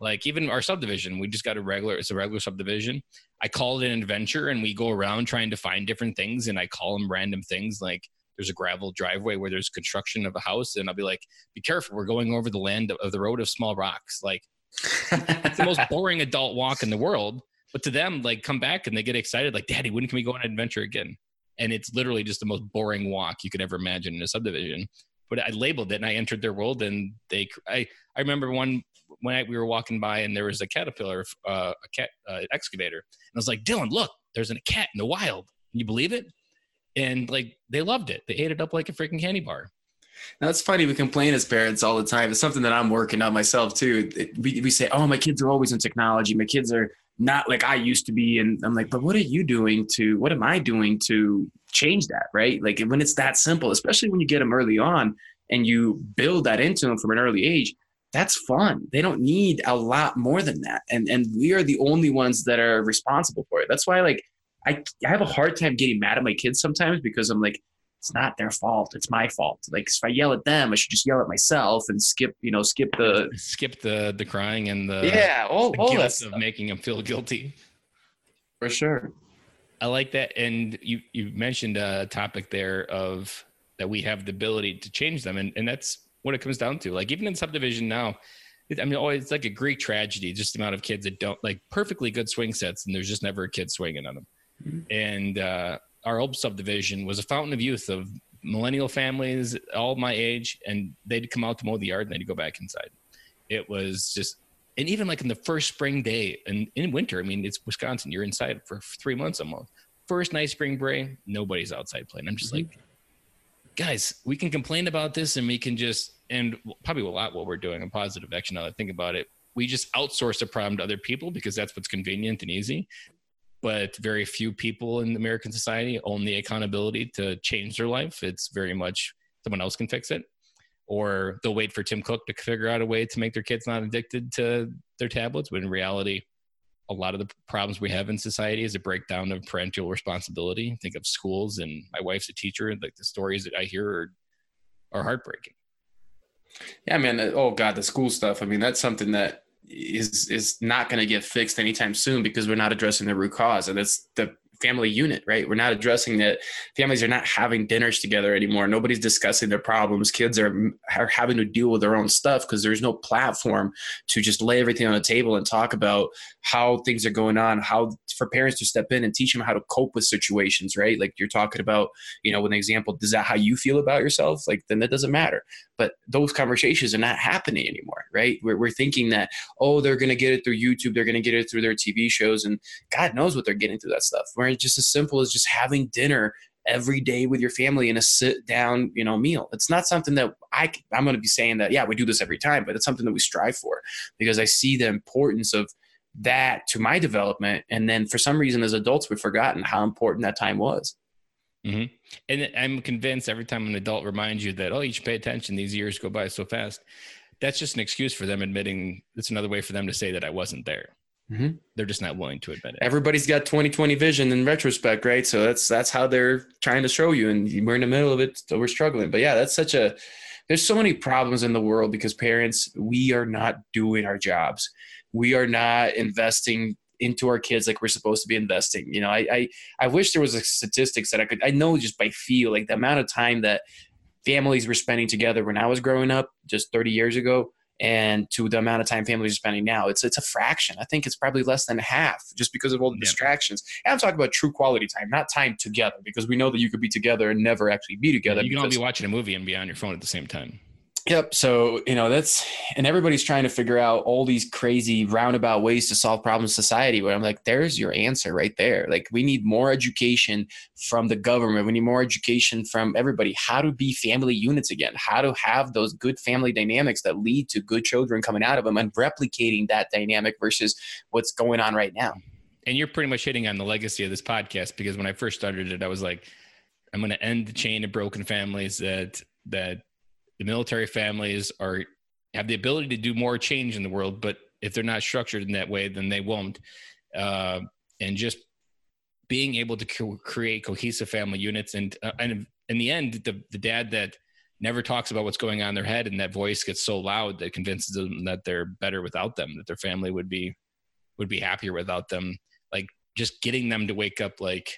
like even our subdivision, we just got a regular, it's a regular subdivision. I call it an adventure and we go around trying to find different things and I call them random things like there's a gravel driveway where there's construction of a house and I'll be like, be careful, we're going over the land of the road of small rocks. Like it's the most *laughs* boring adult walk in the world. But to them, like come back and they get excited, like, Daddy, when can we go on an adventure again? And it's literally just the most boring walk you could ever imagine in a subdivision. But I labeled it and I entered their world and they I I remember one one night we were walking by and there was a caterpillar, uh, a cat uh, excavator, and I was like, Dylan, look, there's a cat in the wild. Can you believe it? And like they loved it. They ate it up like a freaking candy bar. Now, it's funny. We complain as parents all the time. It's something that I'm working on myself too. We, we say, oh, my kids are always in technology. My kids are not like I used to be. And I'm like, but what are you doing to, what am I doing to change that? Right. Like when it's that simple, especially when you get them early on and you build that into them from an early age, that's fun. They don't need a lot more than that. And, and we are the only ones that are responsible for it. That's why like, I, I have a hard time getting mad at my kids sometimes because I'm like, it's not their fault. It's my fault. Like if I yell at them, I should just yell at myself and skip, you know, skip the *laughs* skip the the crying and the yeah, all, the all guilt of making them feel guilty. For sure. I like that, and you you mentioned a topic there of that we have the ability to change them, and and that's what it comes down to. Like even in subdivision now, I mean, always it's like a Greek tragedy, just the amount of kids that don't like perfectly good swing sets, and there's just never a kid swinging on them. Mm-hmm. And uh, our old subdivision was a fountain of youth of millennial families, all my age, and they'd come out to mow the yard and they'd go back inside. It was just, and even like in the first spring day and in winter, I mean, it's Wisconsin, you're inside for three months a month. First nice spring break, nobody's outside playing. I'm just mm-hmm. like, guys, we can complain about this and we can just, and probably a lot what we're doing in positive action now that I think about it. We just outsource the problem to other people because that's what's convenient and easy but very few people in American society own the accountability to change their life. It's very much someone else can fix it, or they'll wait for Tim Cook to figure out a way to make their kids not addicted to their tablets. But in reality, a lot of the problems we have in society is a breakdown of parental responsibility. Think of schools, and my wife's a teacher. Like the stories that I hear are, are heartbreaking. Yeah, man. Oh God, the school stuff. I mean, that's something that is is not going to get fixed anytime soon because we're not addressing the root cause and that's the family unit, right? We're not addressing that families are not having dinners together anymore. Nobody's discussing their problems. Kids are, are having to deal with their own stuff because there's no platform to just lay everything on the table and talk about how things are going on, how for parents to step in and teach them how to cope with situations, right? Like you're talking about, you know, with an example, is that how you feel about yourself? Like then that doesn't matter. But those conversations are not happening anymore, right? We're, we're thinking that, oh, they're going to get it through YouTube, they're going to get it through their TV shows, and God knows what they're getting through that stuff. Where just as simple as just having dinner every day with your family in a sit down you know meal. It's not something that i i'm going to be saying that yeah we do this every time but it's something that we strive for because i see the importance of that to my development. And then for some reason as adults we've forgotten how important that time was. Mm-hmm. and i'm convinced every time an adult reminds you that oh you should pay attention. These years go by so fast. That's just an excuse for them admitting it's another way for them to say that i wasn't there Mm-hmm. They're just not willing to admit it. Everybody's got 2020 vision in retrospect, right? So that's that's how they're trying to show you, and we're in the middle of it, so we're struggling. But yeah, that's such a. There's so many problems in the world because parents, we are not doing our jobs. We are not investing into our kids like we're supposed to be investing. You know, I I, I wish there was a statistics that I could. I know just by feel like the amount of time that families were spending together when I was growing up, just 30 years ago and to the amount of time families are spending now. It's it's a fraction. I think it's probably less than half just because of all the yeah. distractions. And I'm talking about true quality time, not time together, because we know that you could be together and never actually be together. You can all be watching a movie and be on your phone at the same time. Yep. So, you know, that's, and everybody's trying to figure out all these crazy roundabout ways to solve problems society. Where I'm like, there's your answer right there. Like, we need more education from the government. We need more education from everybody how to be family units again, how to have those good family dynamics that lead to good children coming out of them and replicating that dynamic versus what's going on right now. And you're pretty much hitting on the legacy of this podcast because when I first started it, I was like, I'm going to end the chain of broken families that, that, the military families are have the ability to do more change in the world, but if they're not structured in that way, then they won't. Uh, and just being able to co- create cohesive family units, and uh, and in the end, the the dad that never talks about what's going on in their head, and that voice gets so loud that convinces them that they're better without them, that their family would be would be happier without them. Like just getting them to wake up, like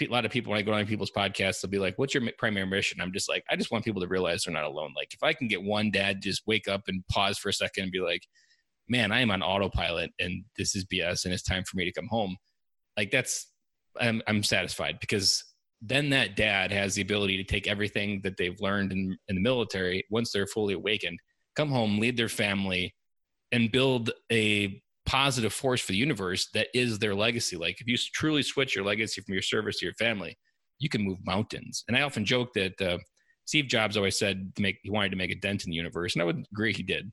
a lot of people when I go on people's podcasts, they'll be like, "What's your primary mission?" I'm just like, I just want people to realize they're not alone. Like, if I can get one dad just wake up and pause for a second and be like, "Man, I am on autopilot, and this is BS, and it's time for me to come home," like that's I'm I'm satisfied because then that dad has the ability to take everything that they've learned in, in the military once they're fully awakened, come home, lead their family, and build a positive force for the universe that is their legacy. Like if you truly switch your legacy from your service to your family, you can move mountains. And I often joke that uh, Steve Jobs always said make he wanted to make a dent in the universe, and I would agree he did.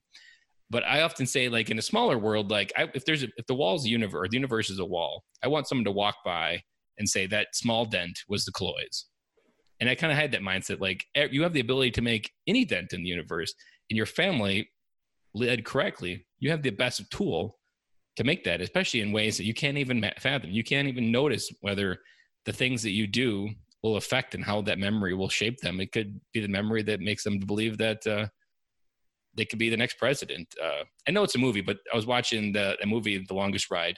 But I often say, like in a smaller world, like I, if there's a, if the wall's a universe, the universe is a wall. I want someone to walk by and say that small dent was the Killoys. And I kind of had that mindset, like you have the ability to make any dent in the universe, and your family led correctly, you have the best tool to make that, especially in ways that you can't even fathom. You can't even notice whether the things that you do will affect and how that memory will shape them. It could be the memory that makes them believe that uh, they could be the next president. Uh, I know it's a movie, but I was watching the a movie, The Longest Ride,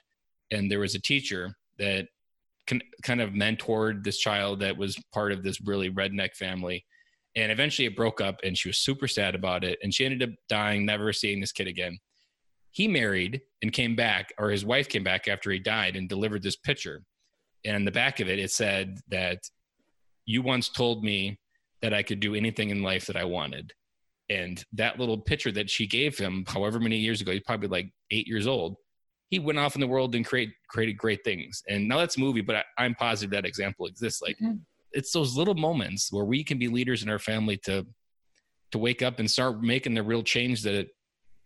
and there was a teacher that can, kind of mentored this child that was part of this really redneck family. And eventually it broke up, and she was super sad about it. And she ended up dying, never seeing this kid again. He married and came back, or his wife came back after he died and delivered this picture. And in the back of it, it said that you once told me that I could do anything in life that I wanted. And that little picture that she gave him, however many years ago, he's probably like eight years old. He went off in the world and create, created great things. And now that's a movie, but I, am positive that example exists. Like mm-hmm. it's those little moments where we can be leaders in our family to to wake up and start making the real change that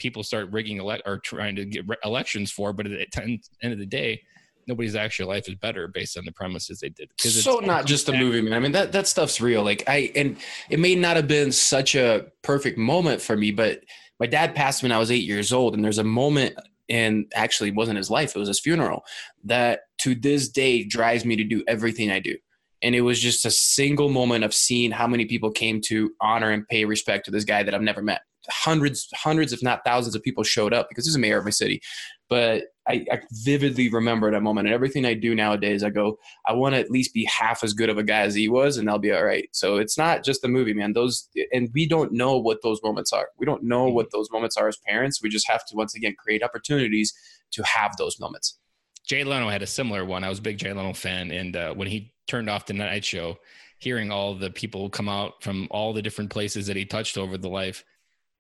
people start rigging ele- or trying to get re- elections for. But at the end of the day, nobody's actual life is better based on the premises they did. So not just a movie, man. I mean that that stuff's real. Like I and it may not have been such a perfect moment for me, but my dad passed when I was eight years old, and there's a moment and actually it wasn't his life, it was his funeral, that to this day drives me to do everything I do. And it was just a single moment of seeing how many people came to honor and pay respect to this guy that I've never met. Hundreds, hundreds, if not thousands of people showed up because he's a mayor of my city. But I, I, vividly remember that moment. And everything I do nowadays, I go, I want to at least be half as good of a guy as he was, and I'll be all right. So it's not just a movie, man. Those and we don't know what those moments are. We don't know what those moments are as parents. We just have to once again create opportunities to have those moments. Jay Leno had a similar one. I was a big Jay Leno fan, and uh, when he turned off the Night Show, hearing all the people come out from all the different places that he touched over the life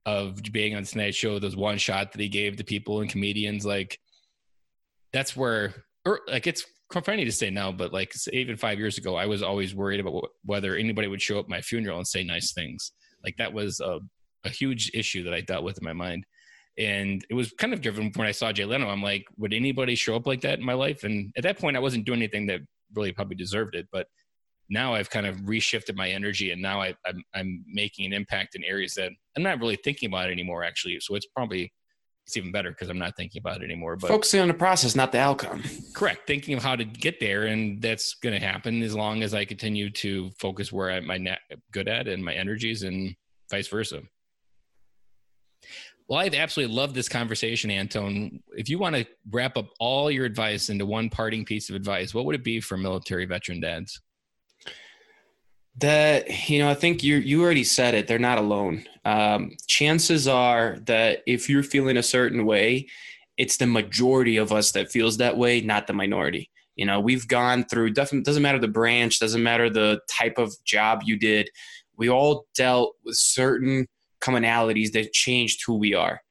of being on Tonight Show, those one shot that he gave to people and comedians, like that's where, or like it's funny to say now, but like even five years ago, I was always worried about whether anybody would show up my funeral and say nice things. Like that was a, a huge issue that I dealt with in my mind. And it was kind of driven when I saw Jay Leno. I'm like, would anybody show up like that in my life? And at that point, I wasn't doing anything that really probably deserved it. But now I've kind of reshifted my energy, and now I, I'm I'm making an impact in areas that I'm not really thinking about anymore. Actually, so it's probably it's even better because I'm not thinking about it anymore. But focusing on the process, not the outcome. Correct. Thinking of how to get there, and that's going to happen as long as I continue to focus where I'm my good at and my energies, and vice versa. Well, I've absolutely loved this conversation, Anton. If you want to wrap up all your advice into one parting piece of advice, what would it be for military veteran dads? That you know, I think you you already said it. They're not alone. Um, chances are that if you're feeling a certain way, it's the majority of us that feels that way, not the minority. You know, we've gone through. Definitely doesn't matter the branch, doesn't matter the type of job you did. We all dealt with certain commonalities that changed who we are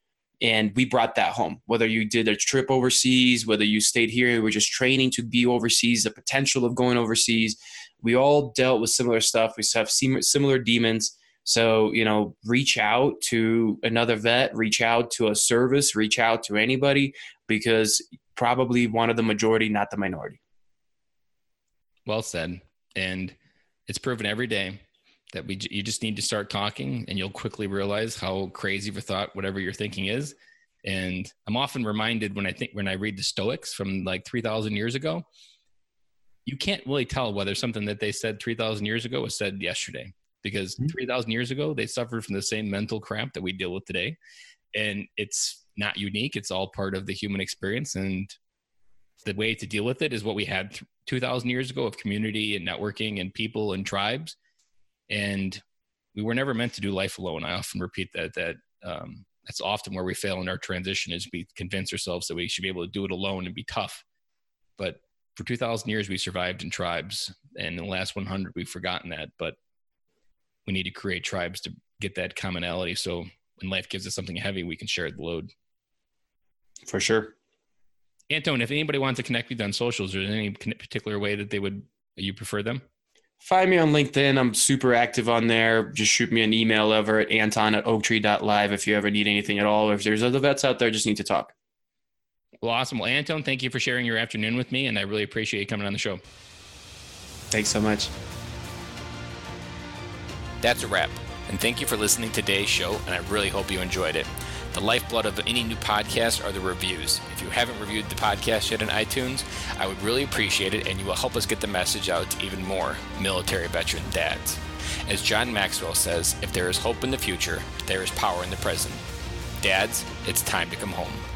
and we brought that home whether you did a trip overseas whether you stayed here you were just training to be overseas the potential of going overseas we all dealt with similar stuff. We have similar demons. So, you know, reach out to another vet, reach out to a service, reach out to anybody because probably one of the majority, not the minority. Well said. And it's proven every day that we you just need to start talking and you'll quickly realize how crazy of a thought whatever you're thinking is. And I'm often reminded when I think when I read the Stoics from like 3000 years ago, you can't really tell whether something that they said 3000 years ago was said yesterday because mm-hmm. 3000 years ago they suffered from the same mental crap that we deal with today. And it's not unique. It's all part of the human experience. And the way to deal with it is what we had 2000 years ago of community and networking and people and tribes. And we were never meant to do life alone. I often repeat that that um, that's often where we fail in our transition is we convince ourselves that we should be able to do it alone and be tough. But for 2000 years we survived in tribes and in the last 100 we've forgotten that but we need to create tribes to get that commonality so when life gives us something heavy we can share the load For sure. anton if anybody wants to connect with you on socials, is there any particular way that they would you prefer them? Find me on LinkedIn. I'm super active on there. Just shoot me an email over at anton at oaktree.live if you ever need anything at all. Or if there's other vets out there, just need to talk. Well, awesome. Well, Anton, thank you for sharing your afternoon with me, and I really appreciate you coming on the show. Thanks so much. That's a wrap. And thank you for listening to today's show, and I really hope you enjoyed it. The lifeblood of any new podcast are the reviews. If you haven't reviewed the podcast yet on iTunes, I would really appreciate it, and you will help us get the message out to even more military veteran dads. As John Maxwell says, if there is hope in the future, there is power in the present. Dads, it's time to come home.